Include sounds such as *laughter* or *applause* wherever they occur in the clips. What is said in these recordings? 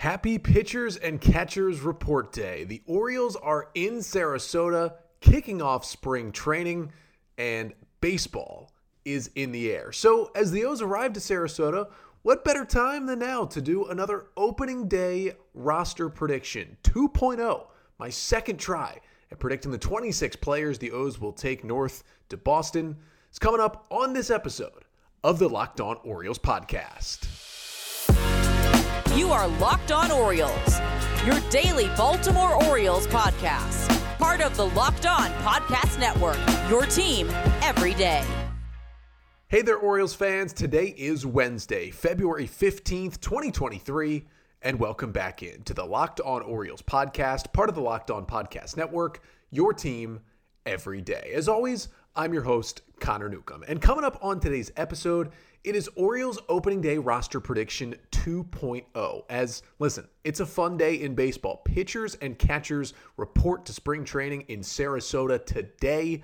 Happy pitchers and catchers report day. The Orioles are in Sarasota kicking off spring training and baseball is in the air. So, as the O's arrive to Sarasota, what better time than now to do another opening day roster prediction 2.0, my second try at predicting the 26 players the O's will take north to Boston. It's coming up on this episode of the Locked On Orioles podcast. You are Locked On Orioles, your daily Baltimore Orioles podcast. Part of the Locked On Podcast Network, your team every day. Hey there, Orioles fans. Today is Wednesday, February 15th, 2023, and welcome back in to the Locked On Orioles podcast, part of the Locked On Podcast Network, your team every day. As always, I'm your host, Connor Newcomb. And coming up on today's episode, it is Orioles opening day roster prediction 2.0. As, listen, it's a fun day in baseball. Pitchers and catchers report to spring training in Sarasota today.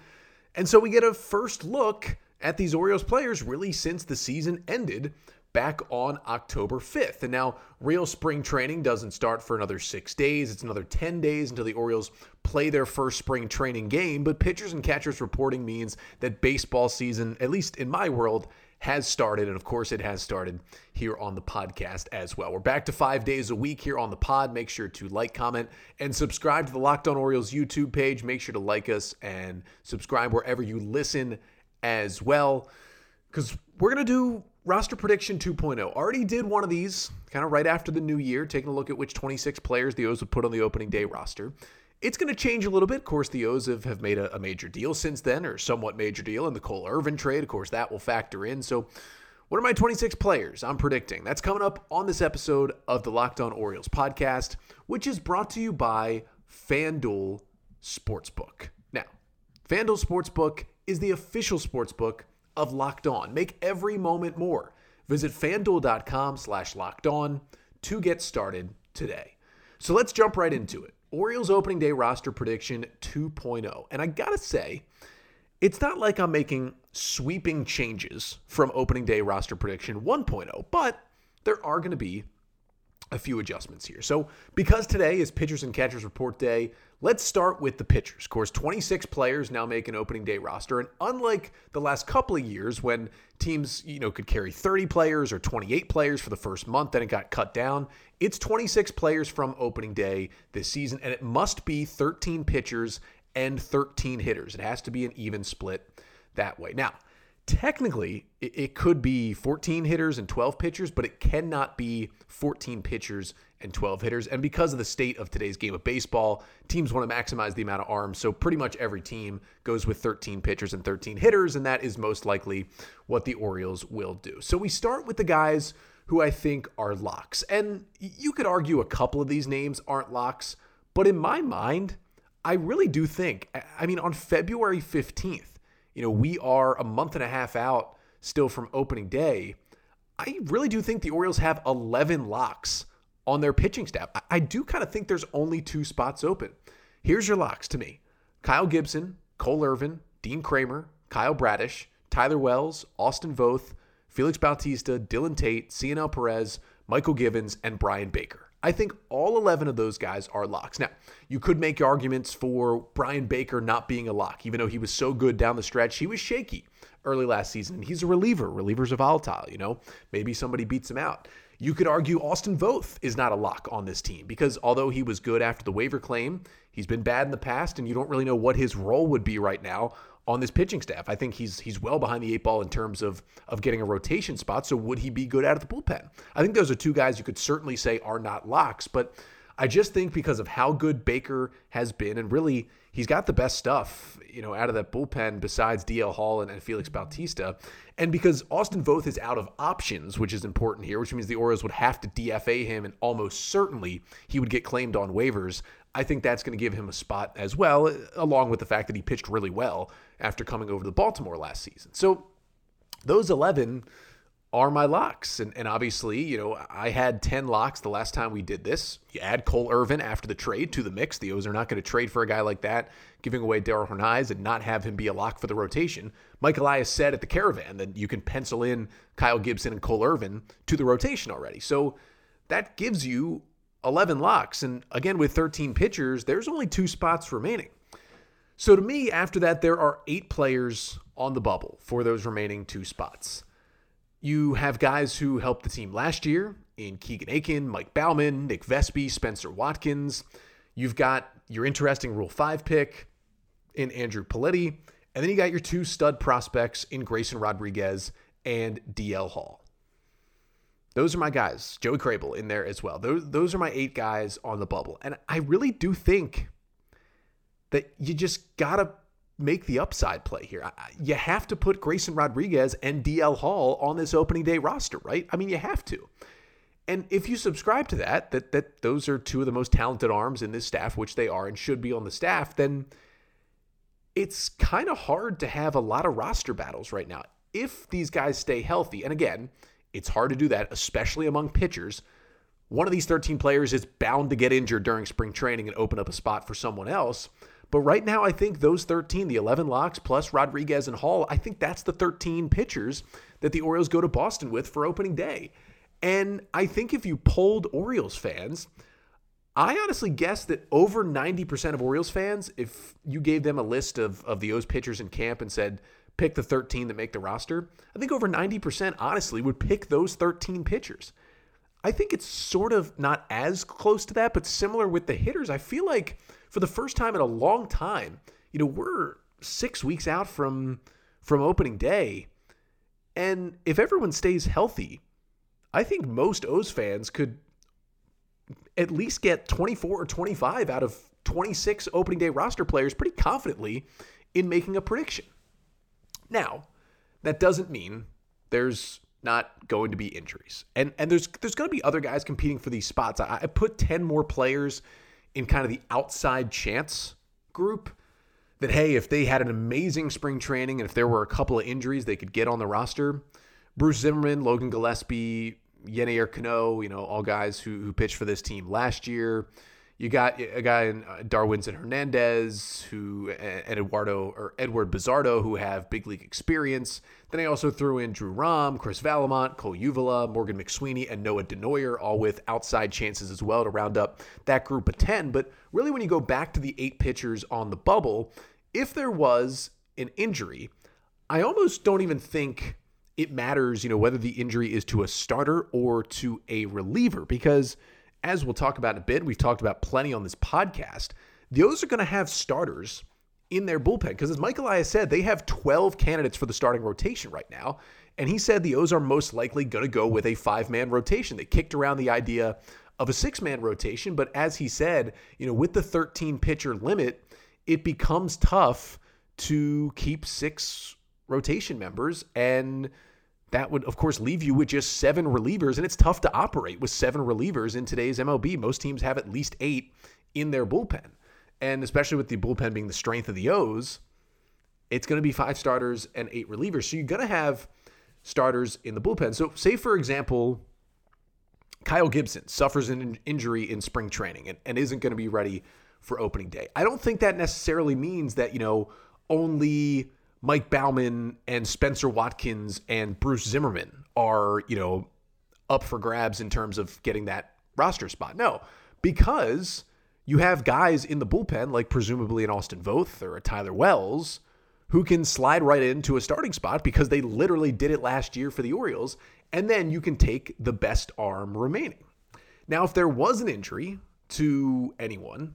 And so we get a first look at these Orioles players really since the season ended back on October 5th. And now, real spring training doesn't start for another six days. It's another 10 days until the Orioles play their first spring training game. But pitchers and catchers reporting means that baseball season, at least in my world, has started. And of course, it has started here on the podcast as well. We're back to five days a week here on the pod. Make sure to like, comment, and subscribe to the Locked On Orioles YouTube page. Make sure to like us and subscribe wherever you listen as well. Because we're going to do roster prediction 2.0. Already did one of these kind of right after the new year, taking a look at which 26 players the O's would put on the opening day roster. It's going to change a little bit. Of course, the O's have, have made a, a major deal since then, or somewhat major deal in the Cole Irvin trade. Of course, that will factor in. So, what are my 26 players I'm predicting? That's coming up on this episode of the Locked On Orioles podcast, which is brought to you by FanDuel Sportsbook. Now, FanDuel Sportsbook is the official sportsbook of Locked On. Make every moment more. Visit fanduel.com slash locked on to get started today. So let's jump right into it. Orioles opening day roster prediction 2.0. And I gotta say, it's not like I'm making sweeping changes from opening day roster prediction 1.0, but there are to be a few adjustments here. So, because today is pitchers and catchers report day, let's start with the pitchers. Of course, 26 players now make an opening day roster, and unlike the last couple of years when teams, you know, could carry 30 players or 28 players for the first month, then it got cut down. It's 26 players from opening day this season, and it must be 13 pitchers and 13 hitters. It has to be an even split that way. Now, technically it, could be 14 hitters and 12 pitchers, but it cannot be 14 pitchers and 12 hitters. And because of the state of today's game of baseball, teams want to maximize the amount of arms. So pretty much every team goes with 13 pitchers and 13 hitters, and that is most likely what the Orioles will do. So we start with the guys who I think are locks. And you could argue a couple of these names aren't locks, but in my mind, I really do think, I mean, on February 15th, you know, we are a month and a half out still from opening day. I really do think the Orioles have 11 locks on their pitching staff. I do kind of think there's only two spots open. Here's your locks to me Kyle Gibson, Cole Irvin, Dean Kremer, Kyle Bradish, Tyler Wells, Austin Voth, Felix Bautista, Dillon Tate, Cionel Perez, Mychal Givens, and Bryan Baker. I think all 11 of those guys are locks. Now, you could make arguments for Bryan Baker not being a lock, even though he was so good down the stretch. He was shaky early last season. And he's a reliever. Relievers are volatile, you know? Maybe somebody beats him out. You could argue Austin Voth is not a lock on this team because although he was good after the waiver claim, he's been bad in the past, and you don't really know what his role would be right now on this pitching staff. I think he's he's well behind the eight ball in terms of of getting a rotation spot. So would he be good out of the bullpen? I think those are two guys you could certainly say are not locks, but I just think because of how good Baker has been, and really he's got the best stuff, you know, out of that bullpen besides DL Hall and, and Felix Bautista, and because Austin Voth is out of options, which is important here, which means the Orioles would have to DFA him, and almost certainly he would get claimed on waivers. I think that's going to give him a spot as well, along with the fact that he pitched really well after coming over to Baltimore last season. So those 11 are my locks. And, and obviously, you know, I had 10 locks the last time we did this. You add Cole Irvin after the trade to the mix. The O's are not going to trade for a guy like that, giving away Darell Hernaiz and not have him be a lock for the rotation. Mike Elias said at the caravan that you can pencil in Kyle Gibson and Cole Irvin to the rotation already. So that gives you 11 locks. And again, with 13 pitchers, there's only two spots remaining. So to me, after that, there are eight players on the bubble for those remaining two spots. You have guys who helped the team last year in Keegan Akin, Mike Baumann, Nick Vespi, Spencer Watkins. You've got your interesting Rule 5 pick in Andrew Politi. And then you got your two stud prospects in Grayson Rodriguez and DL Hall. Those are my guys. Joey Krehbiel in there as well. Those, those are my eight guys on the bubble. And I really do think that you just got to make the upside play here. You have to put Grayson Rodriguez and DL Hall on this opening day roster, right? I mean, you have to. And if you subscribe to that, that that those are two of the most talented arms in this staff, which they are and should be on the staff, then it's kind of hard to have a lot of roster battles right now. If these guys stay healthy, and again, it's hard to do that, especially among pitchers. One of these 13 players is bound to get injured during spring training and open up a spot for someone else. But right now, I think those 13, the 11 locks plus Rodriguez and Hall, I think that's the 13 pitchers that the Orioles go to Boston with for opening day. And I think if you polled Orioles fans, I honestly guess that over 90% of Orioles fans, if you gave them a list of, of the O's pitchers in camp and said, pick the 13 that make the roster, I think over 90% honestly would pick those 13 pitchers. I think it's sort of not as close to that, but similar with the hitters. I feel like for the first time in a long time, you know, we're six weeks out from from opening day. And if everyone stays healthy, I think most O's fans could at least get 24 or 25 out of 26 opening day roster players pretty confidently in making a prediction. Now, that doesn't mean there's not going to be injuries. And and there's there's going to be other guys competing for these spots. I, I put 10 more players in kind of the outside chance group that hey, if they had an amazing spring training and if there were a couple of injuries they could get on the roster, Bruce Zimmermann, Logan Gillaspie, Yennier Cano, you know, all guys who, who pitched for this team last year. You got a guy in uh, Darwinzon Hernandez, who and Eduardo or Edward Bazardo, who have big league experience. Then I also threw in Drew Rom, Chris Vallimont, Cole Uvila, Morgan McSweeney, and Noah Denoyer, all with outside chances as well to round up that group of 10. But really, when you go back to the eight pitchers on the bubble, if there was an injury, I almost don't even think it matters, you know, whether the injury is to a starter or to a reliever, because as we'll talk about in a bit, we've talked about plenty on this podcast, the O's are going to have starters in their bullpen because, as Mike Elias said, they have 12 candidates for the starting rotation right now. And he said the O's are most likely going to go with a five man rotation. They kicked around the idea of a six man rotation, but as he said, you know, with the 13 pitcher limit, it becomes tough to keep six rotation members. And that would, of course, leave you with just seven relievers. And it's tough to operate with seven relievers in today's MLB. Most teams have at least eight in their bullpen. And especially with the bullpen being the strength of the O's, it's going to be five starters and eight relievers. So you're going to have starters in the bullpen. So, say, for example, Kyle Gibson suffers an injury in spring training and, and isn't going to be ready for opening day. I don't think that necessarily means that, you know, only Mike Baumann and Spencer Watkins and Bruce Zimmermann are, you know, up for grabs in terms of getting that roster spot. No, because you have guys in the bullpen, like presumably an Austin Voth or a Tyler Wells, who can slide right into a starting spot because they literally did it last year for the Orioles. And then you can take the best arm remaining. Now, if there was an injury to anyone,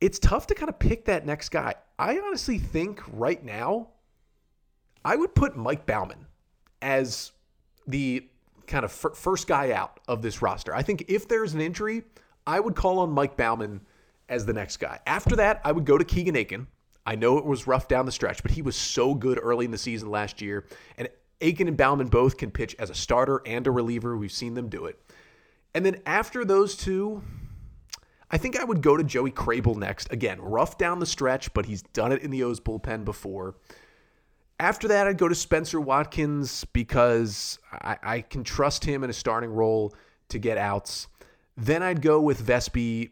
it's tough to kind of pick that next guy. I honestly think right now, I would put Mike Baumann as the kind of first guy out of this roster. I think if there's an injury, I would call on Mike Baumann as the next guy. After that, I would go to Keegan Akin. I know it was rough down the stretch, but he was so good early in the season last year. And Akin and Baumann both can pitch as a starter and a reliever. We've seen them do it. And then after those two, I think I would go to Joey Krehbiel next. Again, rough down the stretch, but he's done it in the O's bullpen before. After that, I'd go to Spencer Watkins because I, I can trust him in a starting role to get outs. Then I'd go with Vespi,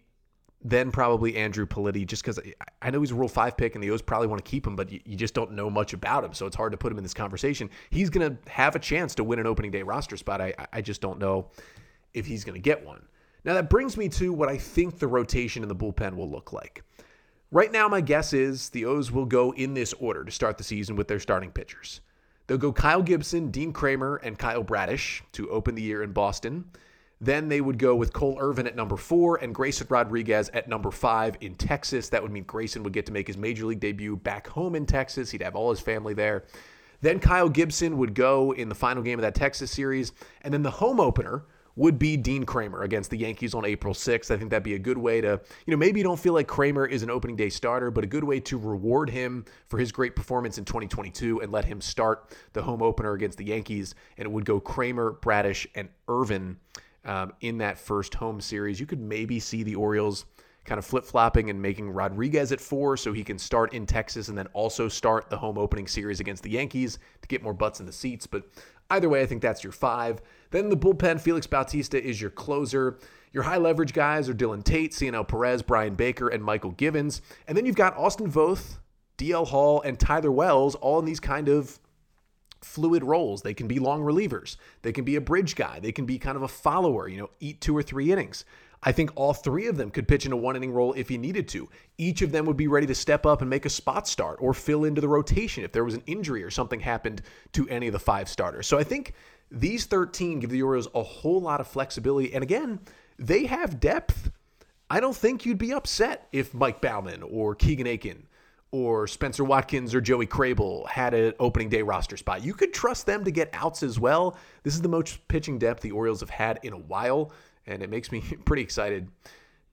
then probably Andrew Politi, just because I, I know he's a Rule 5 pick and the O's probably want to keep him, but you, you just don't know much about him. So it's hard to put him in this conversation. He's going to have a chance to win an opening day roster spot. I, I just don't know if he's going to get one. Now, that brings me to what I think the rotation in the bullpen will look like. Right now, my guess is the O's will go in this order to start the season with their starting pitchers. They'll go Kyle Gibson, Dean Kremer, and Kyle Bradish to open the year in Boston. Then they would go with Cole Irvin at number four and Grayson Rodriguez at number five in Texas. That would mean Grayson would get to make his major league debut back home in Texas. He'd have all his family there. Then Kyle Gibson would go in the final game of that Texas series. And then the home opener would be Dean Kremer against the Yankees on April 6th. I think that'd be a good way to, you know, maybe you don't feel like Kremer is an opening day starter, but a good way to reward him for his great performance in 2022 and let him start the home opener against the Yankees. And it would go Kremer, Bradish, and Irvin um, in that first home series. You could maybe see the Orioles kind of flip flopping and making Rodriguez at four so he can start in Texas and then also start the home opening series against the Yankees to get more butts in the seats. But either way, I think that's your five. Then the bullpen, Felix Bautista is your closer. Your high leverage guys are Dillon Tate, Cionel Perez, Bryan Baker, and Mychal Givens. And then you've got Austin Voth, DL Hall, and Tyler Wells all in these kind of fluid roles. They can be long relievers. They can be a bridge guy. They can be kind of a follower, you know, eat two or three innings. I think all three of them could pitch in a one inning role if he needed to. Each of them would be ready to step up and make a spot start or fill into the rotation if there was an injury or something happened to any of the five starters. So I think these 13 give the Orioles a whole lot of flexibility. And again, they have depth. I don't think you'd be upset if Mike Baumann or Keegan Akin or Spencer Watkins or Joey Krehbiel had an opening day roster spot. You could trust them to get outs as well. This is the most pitching depth the Orioles have had in a while and it makes me *laughs* pretty excited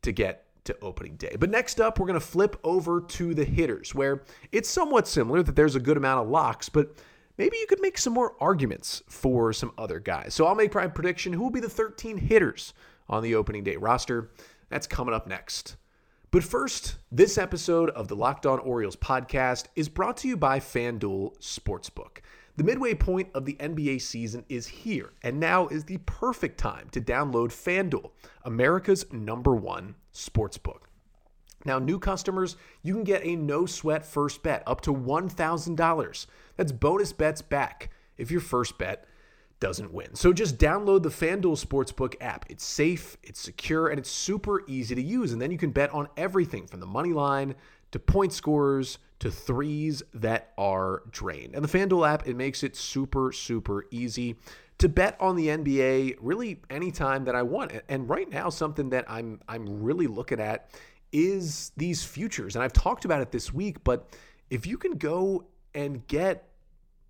to get to opening day. But next up, we're going to flip over to the hitters, where it's somewhat similar that there's a good amount of locks, but maybe you could make some more arguments for some other guys. So I'll make my prediction who will be the 13 hitters on the opening day roster. That's coming up next. But first, this episode of the Locked On Orioles podcast is brought to you by FanDuel Sportsbook. The midway point of the NBA season is here, and now is the perfect time to download FanDuel, America's number one sportsbook. Now, new customers, you can get a no sweat first bet up to $1,000. That's bonus bets back if your first bet doesn't win. So just download the FanDuel Sportsbook app. It's safe, it's secure, and it's super easy to use. And then you can bet on everything from the money line to point scores to threes that are drained. And the FanDuel app, it makes it super, super easy to bet on the NBA really anytime that I want. And right now, something that I'm I'm really looking at is these futures. And I've talked about it this week, but if you can go and get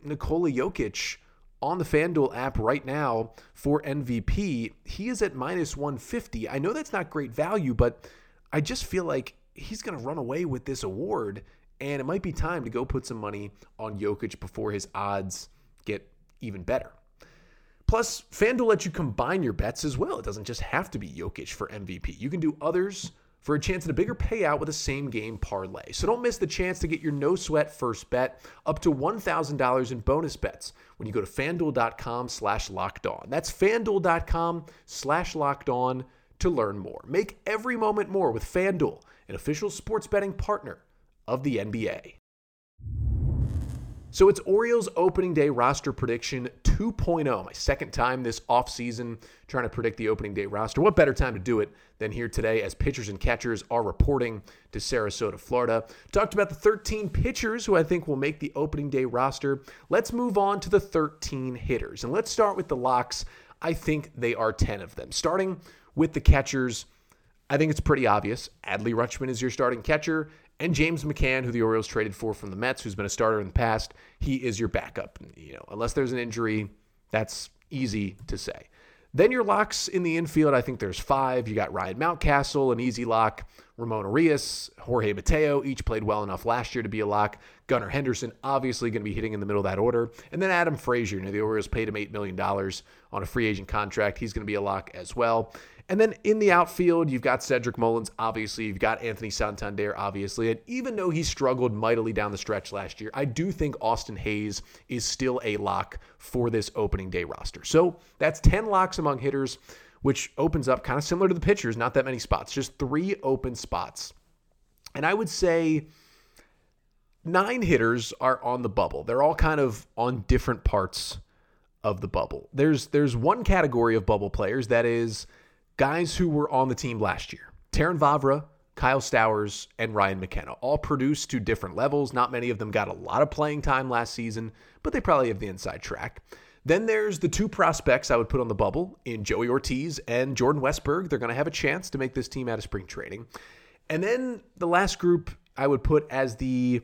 Nikola Jokic on the FanDuel app right now for MVP, he is at minus 150. I know that's not great value, but I just feel like he's going to run away with this award. And it might be time to go put some money on Jokic before his odds get even better. Plus, FanDuel lets you combine your bets as well. It doesn't just have to be Jokic for MVP. You can do others for a chance at a bigger payout with a same game parlay. So don't miss the chance to get your no sweat first bet up to $1,000 in bonus bets when you go to fanduel.com slash locked on. That's fanduel.com slash locked on to learn more. Make every moment more with FanDuel an official sports betting partner of the NBA. So it's Orioles opening day roster prediction 2.0. My second time this offseason trying to predict the opening day roster. What better time to do it than here today as pitchers and catchers are reporting to Sarasota, Florida. Talked about the 13 pitchers who I think will make the opening day roster. Let's move on to the 13 hitters. And let's start with the locks. I think they are 10 of them. Starting with the catchers, I think it's pretty obvious. Adley Rutschman is your starting catcher, and James McCann, who the Orioles traded for from the Mets, who's been a starter in the past, he is your backup. You know, unless there's an injury, that's easy to say. Then your locks in the infield, I think there's five. You got Ryan Mountcastle, an easy lock. Ramon Urias, Jorge Mateo, each played well enough last year to be a lock. Gunnar Henderson, obviously going to be hitting in the middle of that order. And then Adam Frazier, you know, the Orioles paid him $8 million on a free agent contract. He's going to be a lock as well. And then in the outfield, you've got Cedric Mullins, obviously. You've got Anthony Santander, obviously. And even though he struggled mightily down the stretch last year, I do think Austin Hays is still a lock for this opening day roster. So that's 10 locks among hitters, which opens up kind of similar to the pitchers, not that many spots, just three open spots. And I would say nine hitters are on the bubble. They're all kind of on different parts of the bubble. There's there's one category of bubble players that is guys who were on the team last year Terrin Vavra, Kyle Stowers, and Ryan McKenna all produced to different levels. Not many of them got a lot of playing time last season, but they probably have the inside track. Then there's the two prospects I would put on the bubble in Joey Ortiz and Jordan Westburg. They're going to have a chance to make this team out of spring training. And then the last group I would put as the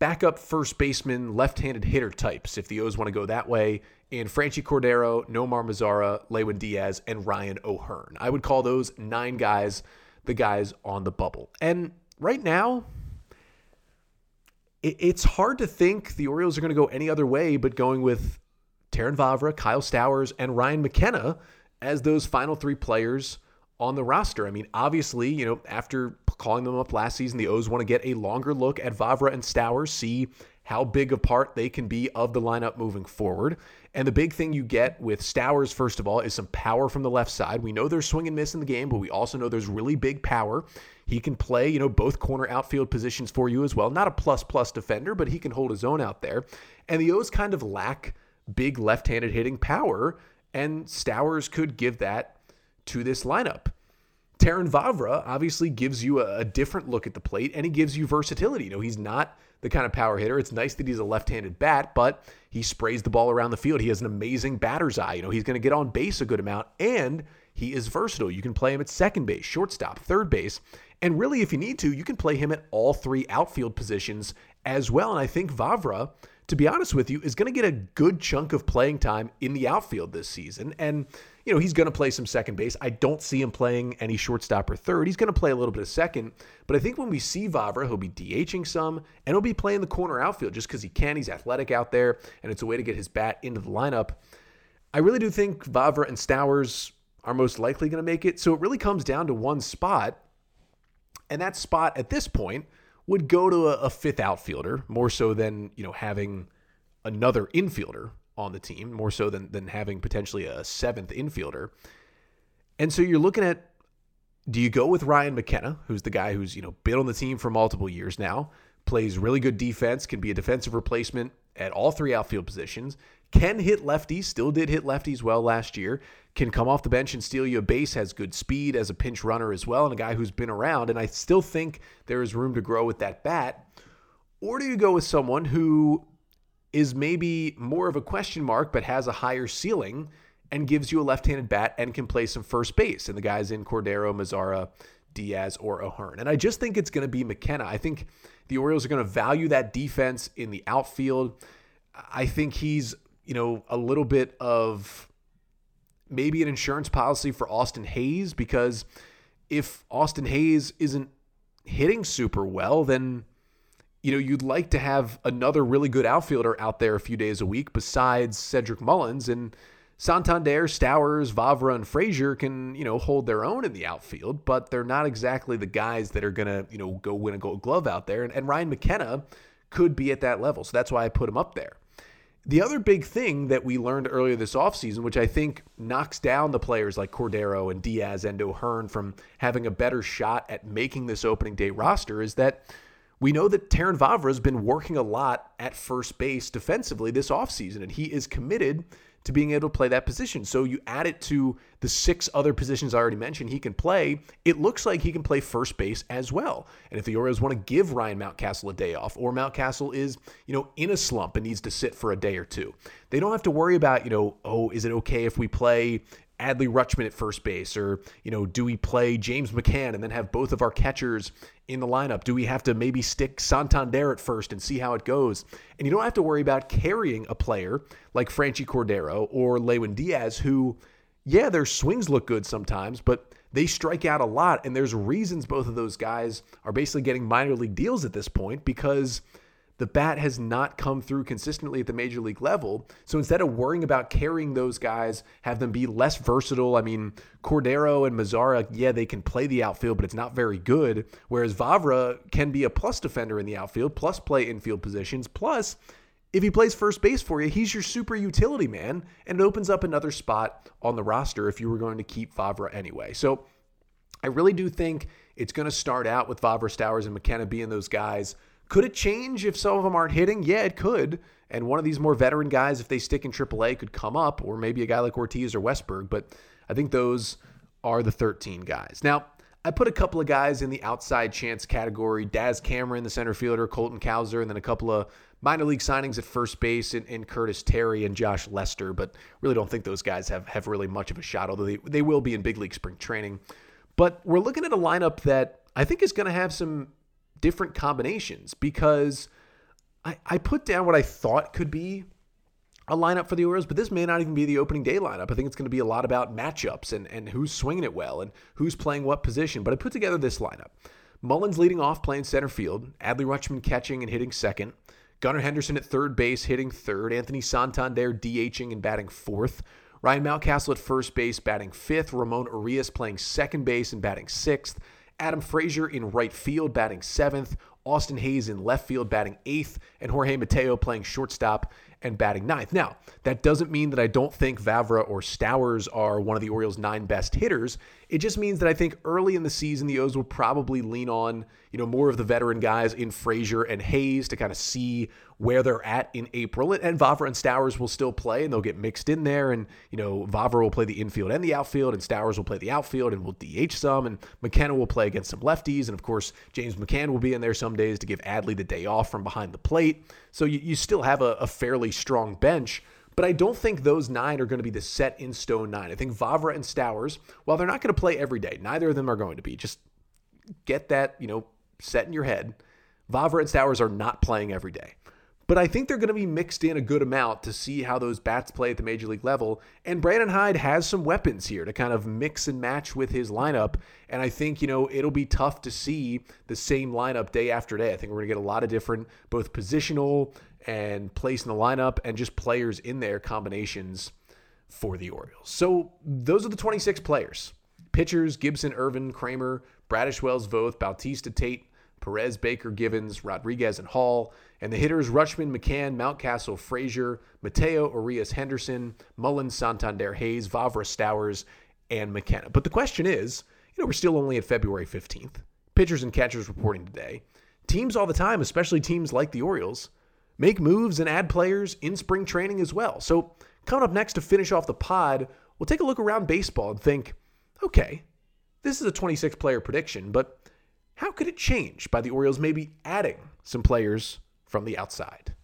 backup first baseman, left-handed hitter types, if the O's want to go that way, in Franchy Cordero, Nomar Mazara, Lewin Diaz, and Ryan O'Hearn. I would call those nine guys the guys on the bubble. And right now, it's hard to think the Orioles are going to go any other way but going with Terrin Vavra, Kyle Stowers, and Ryan McKenna as those final three players on the roster. I mean, obviously, you know, after calling them up last season, the O's want to get a longer look at Vavra and Stowers, see how big a part they can be of the lineup moving forward. And the big thing you get with Stowers, first of all, is some power from the left side. We know there's swing and miss in the game, but we also know there's really big power. He can play, you know, both corner outfield positions for you as well. Not a plus plus defender, but he can hold his own out there. And the O's kind of lack big left handed hitting power, and Stowers could give that to this lineup. Terrin Vavra obviously gives you a, a, different look at the plate and he gives you versatility. You know, he's not the kind of power hitter. It's nice that he's a left-handed bat, but he sprays the ball around the field. He has an amazing batter's eye. You know, he's going to get on base a good amount and he is versatile. You can play him at second base, shortstop, third base, and really if you need to, you can play him at all three outfield positions as well. And I think Vavra to be honest with you, is going to get a good chunk of playing time in the outfield this season. And, you know, he's going to play some second base. I don't see him playing any shortstop or third. He's going to play a little bit of second. But I think when we see Vavra, he'll be DHing some and he'll be playing the corner outfield just because he can. He's athletic out there and it's a way to get his bat into the lineup. I really do think Vavra and Stowers are most likely going to make it. So it really comes down to one spot. And that spot at this point would go to a, a fifth outfielder more so than you know having another infielder on the team, more so than than having potentially a seventh infielder. And so you're looking at do you go with Ryan McKenna, who's the guy who's, you know, been on the team for multiple years now, plays really good defense, can be a defensive replacement at all three outfield positions, can hit lefties, still did hit lefties well last year, can come off the bench and steal you a base, has good speed as a pinch runner as well, and a guy who's been around. And I still think there is room to grow with that bat. Or do you go with someone who is maybe more of a question mark, but has a higher ceiling and gives you a left handed bat and can play some first base? And the guys in Cordero, Mazara, Diaz, or O'Hearn. And I just think it's going to be McKenna. I think the Orioles are going to value that defense in the outfield. I think he's, you know, a little bit of maybe an insurance policy for Austin Hays because if Austin Hays isn't hitting super well, then you know you'd like to have another really good outfielder out there a few days a week besides Cedric Mullins and Santander, Stowers, Vavra, and Frazier can you know hold their own in the outfield, but they're not exactly the guys that are gonna you know go win a Gold Glove out there. And, and Ryan McKenna could be at that level, so that's why I put him up there. The other big thing that we learned earlier this offseason, which I think knocks down the players like Cordero and Diaz and O'Hearn from having a better shot at making this opening day roster, is that we know that Terrin Vavra has been working a lot at first base defensively this offseason, and he is committed to being able to play that position. So you add it to the six other positions I already mentioned he can play, it looks like he can play first base as well. And if the Orioles want to give Ryan Mountcastle a day off, or Mountcastle is, you know, in a slump and needs to sit for a day or two, they don't have to worry about, you know, oh, is it okay if we play Adley Rutschman at first base? Or, you know, do we play James McCann and then have both of our catchers in the lineup? Do we have to maybe stick Santander at first and see how it goes? And you don't have to worry about carrying a player like Franchy Cordero or Lewin Diaz, who, yeah, their swings look good sometimes, but they strike out a lot. And there's reasons both of those guys are basically getting minor league deals at this point because – the bat has not come through consistently at the major league level. So instead of worrying about carrying those guys, have them be less versatile. I mean, Cordero and Mazara, yeah, they can play the outfield, but it's not very good. Whereas Vavra can be a plus defender in the outfield, plus play infield positions, plus if he plays first base for you, he's your super utility man, and it opens up another spot on the roster if you were going to keep Vavra anyway. So I really do think it's going to start out with Vavra, Stowers, and McKenna being those guys could it change if some of them aren't hitting? Yeah, it could. And one of these more veteran guys, if they stick in AAA, could come up, or maybe a guy like Ortiz or Westburg. But I think those are the 13 guys. Now, I put a couple of guys in the outside chance category Daz Cameron, the center fielder, Colton Cowser, and then a couple of minor league signings at first base in, in Curtis Terry and Josh Lester, but really don't think those guys have, have really much of a shot, although they, they will be in big league spring training. But we're looking at a lineup that I think is going to have some different combinations because I, I put down what I thought could be a lineup for the Orioles, but this may not even be the opening day lineup. I think it's going to be a lot about matchups and, and who's swinging it well and who's playing what position. But I put together this lineup. Mullins leading off, playing center field. Adley Rutschman catching and hitting second. Gunnar Henderson at third base, hitting third. Anthony Santander DHing and batting fourth. Ryan Mountcastle at first base, batting fifth. Ramon Urias playing second base and batting sixth. Adam Frazier in right field, batting seventh. Austin Hays in left field, batting eighth. And Jorge Mateo playing shortstop and batting ninth. Now, that doesn't mean that I don't think Vavra or Stowers are one of the Orioles' nine best hitters. It just means that I think early in the season, the O's will probably lean on, you know, more of the veteran guys in Frazier and Hays to kind of see where they're at in April. And Vavra and Stowers will still play and they'll get mixed in there. And, you know, Vavra will play the infield and the outfield, and Stowers will play the outfield and will DH some. And McKenna will play against some lefties. And of course, James McCann will be in there some days to give Adley the day off from behind the plate. So you, you still have a, a fairly strong bench. But I don't think those nine are going to be the set in stone nine. I think Vavra and Stowers, while they're not going to play every day, neither of them are going to be. Just get that, you know, set in your head. Vavra and Stowers are not playing every day. But I think they're going to be mixed in a good amount to see how those bats play at the major league level. And Brandon Hyde has some weapons here to kind of mix and match with his lineup. And I think, you know, it'll be tough to see the same lineup day after day. I think we're going to get a lot of different, both positional and place in the lineup and just players in their combinations for the Orioles. So those are the 26 players. Pitchers, Gibson, Irvin, Kremer, Bradish Wells, Voth, Bautista, Tate, Perez, Baker, Givens, Rodriguez, and Hall. And the hitters Rutschman, McCann, Mountcastle, Frazier, Mateo, Urias, Henderson, Mullins, Santander, Hays, Vavra, Stowers, and McKenna. But the question is, you know, we're still only at February 15th. Pitchers and catchers reporting today. Teams all the time, especially teams like the Orioles, make moves and add players in spring training as well. So, coming up next to finish off the pod, we'll take a look around baseball and think, okay, this is a 26 player prediction, but how could it change by the Orioles maybe adding some players from the outside?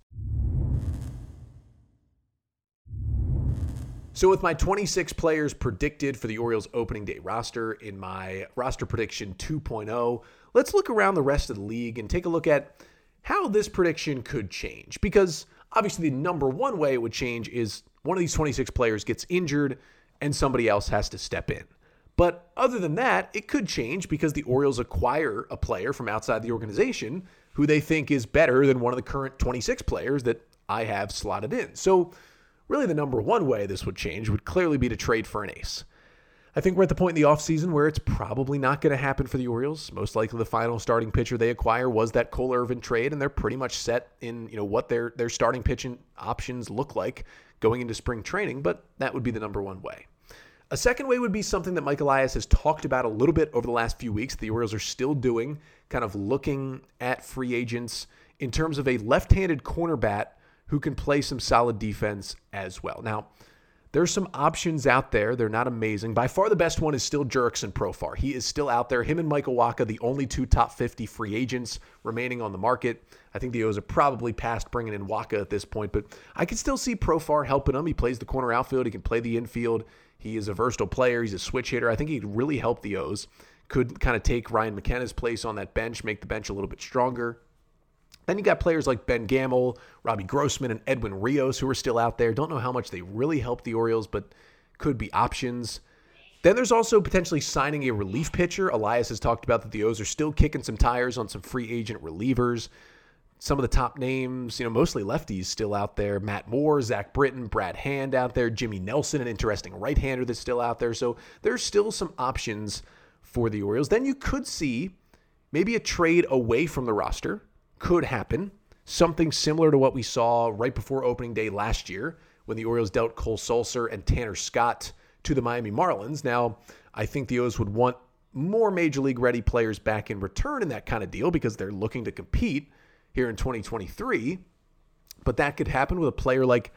So, with my 26 players predicted for the Orioles opening day roster in my roster prediction 2.0, let's look around the rest of the league and take a look at how this prediction could change. Because obviously, the number one way it would change is one of these 26 players gets injured and somebody else has to step in. But other than that, it could change because the Orioles acquire a player from outside the organization who they think is better than one of the current 26 players that I have slotted in. So, really, the number one way this would change would clearly be to trade for an ace. I think we're at the point in the offseason where it's probably not going to happen for the Orioles. Most likely the final starting pitcher they acquire was that Cole Irvin trade, and they're pretty much set in, you know, what their their starting pitching options look like going into spring training, but that would be the number one way. A second way would be something that Mike Elias has talked about a little bit over the last few weeks. The Orioles are still doing, kind of looking at free agents in terms of a left handed corner bat who can play some solid defense as well. Now, there's some options out there. They're not amazing. By far, the best one is still Jurickson Profar. He is still out there. Him and Michael Wacha, the only two top 50 free agents remaining on the market. I think the O's are probably past bringing in Wacha at this point, but I can still see Profar helping him. He plays the corner outfield. He can play the infield. He is a versatile player. He's a switch hitter. I think he'd really help the O's. Could kind of take Ryan McKenna's place on that bench, make the bench a little bit stronger. Then you got players like Ben Gamel, Robbie Grossman, and Edwin Rios who are still out there. Don't know how much they really help the Orioles, but could be options. Then there's also potentially signing a relief pitcher. Elias has talked about that the O's are still kicking some tires on some free agent relievers some of the top names, you know, mostly lefties still out there. Matt Moore, Zack Britton, Brad Hand out there, Jimmy Nelson, an interesting right hander that's still out there. So there's still some options for the Orioles. Then you could see maybe a trade away from the roster could happen. Something similar to what we saw right before opening day last year when the Orioles dealt Cole Sulser and Tanner Scott to the Miami Marlins. Now, I think the O's would want more major league ready players back in return in that kind of deal because they're looking to compete here in 2023. But that could happen with a player like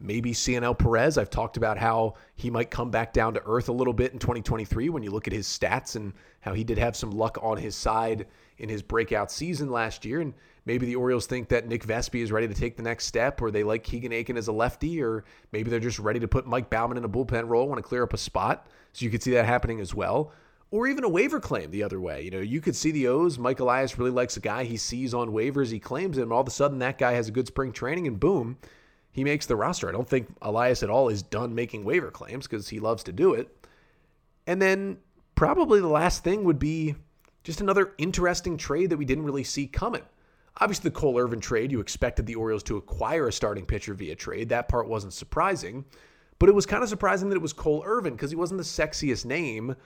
maybe Cionel Perez. I've talked about how he might come back down to earth a little bit in 2023 when you look at his stats and how he did have some luck on his side in his breakout season last year. And maybe the Orioles think that Nick Vespi is ready to take the next step, or they like Keegan Akin as a lefty, or maybe they're just ready to put Mike Baumann in a bullpen role, want to clear up a spot. So you could see that happening as well. Or even a waiver claim the other way. You know, you could see the O's. Mike Elias really likes a guy he sees on waivers. He claims him. All of a sudden, that guy has a good spring training, and boom, he makes the roster. I don't think Elias at all is done making waiver claims because he loves to do it. And then probably the last thing would be just another interesting trade that we didn't really see coming. Obviously, the Cole Irvin trade, you expected the Orioles to acquire a starting pitcher via trade. That part wasn't surprising. But it was kind of surprising that it was Cole Irvin because he wasn't the sexiest name.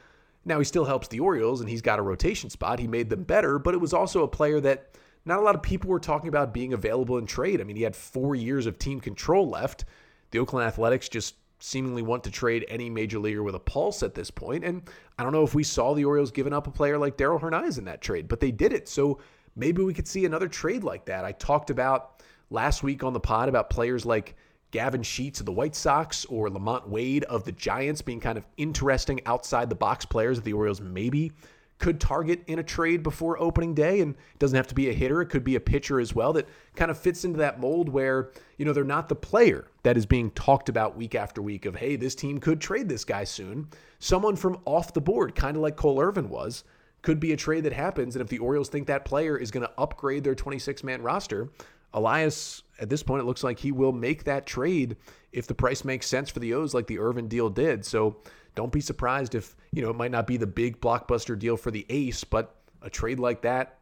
Now, he still helps the Orioles and he's got a rotation spot. He made them better, but it was also a player that not a lot of people were talking about being available in trade. I mean, he had four years of team control left. The Oakland Athletics just seemingly want to trade any major leaguer with a pulse at this point. And I don't know if we saw the Orioles giving up a player like Darell Hernaiz in that trade, but they did it. So maybe we could see another trade like that. I talked about last week on the pod about players like Gavin Sheets of the White Sox or LaMonte Wade of the Giants being kind of interesting outside the box players that the Orioles maybe could target in a trade before opening day. And it doesn't have to be a hitter, it could be a pitcher as well that kind of fits into that mold where, you know, they're not the player that is being talked about week after week of, hey, this team could trade this guy soon. Someone from off the board, kind of like Cole Irvin was, could be a trade that happens. And if the Orioles think that player is going to upgrade their 26 man roster, Elias, at this point, it looks like he will make that trade if the price makes sense for the O's, like the Irvin deal did. So don't be surprised if, you know, it might not be the big blockbuster deal for the ace, but a trade like that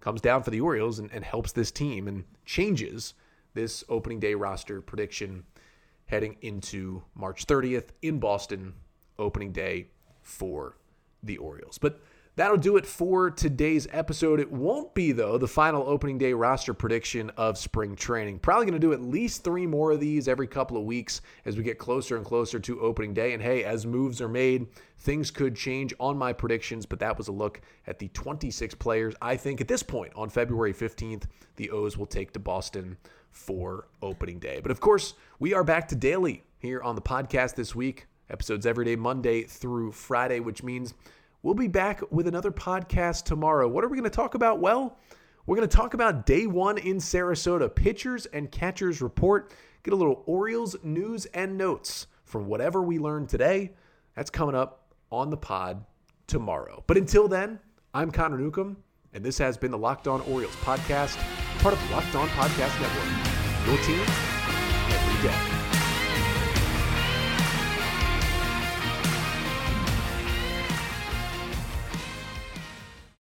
comes down for the Orioles and, and helps this team and changes this opening day roster prediction heading into March 30th in Boston, opening day for the Orioles. But That'll do it for today's episode. It won't be, though, the final opening day roster prediction of spring training. Probably going to do at least three more of these every couple of weeks as we get closer and closer to opening day. And hey, as moves are made, things could change on my predictions, but that was a look at the 26 players I think at this point on February 15th, the O's will take to Boston for opening day. But of course, we are back to daily here on the podcast this week. Episodes every day, Monday through Friday, which means We'll be back with another podcast tomorrow. What are we going to talk about? Well, we're going to talk about day one in Sarasota, pitchers and catchers report, get a little Orioles news and notes from whatever we learned today. That's coming up on the pod tomorrow. But until then, I'm Connor Newcomb, and this has been the Locked On Orioles podcast, part of the Locked On Podcast Network. Your team every day.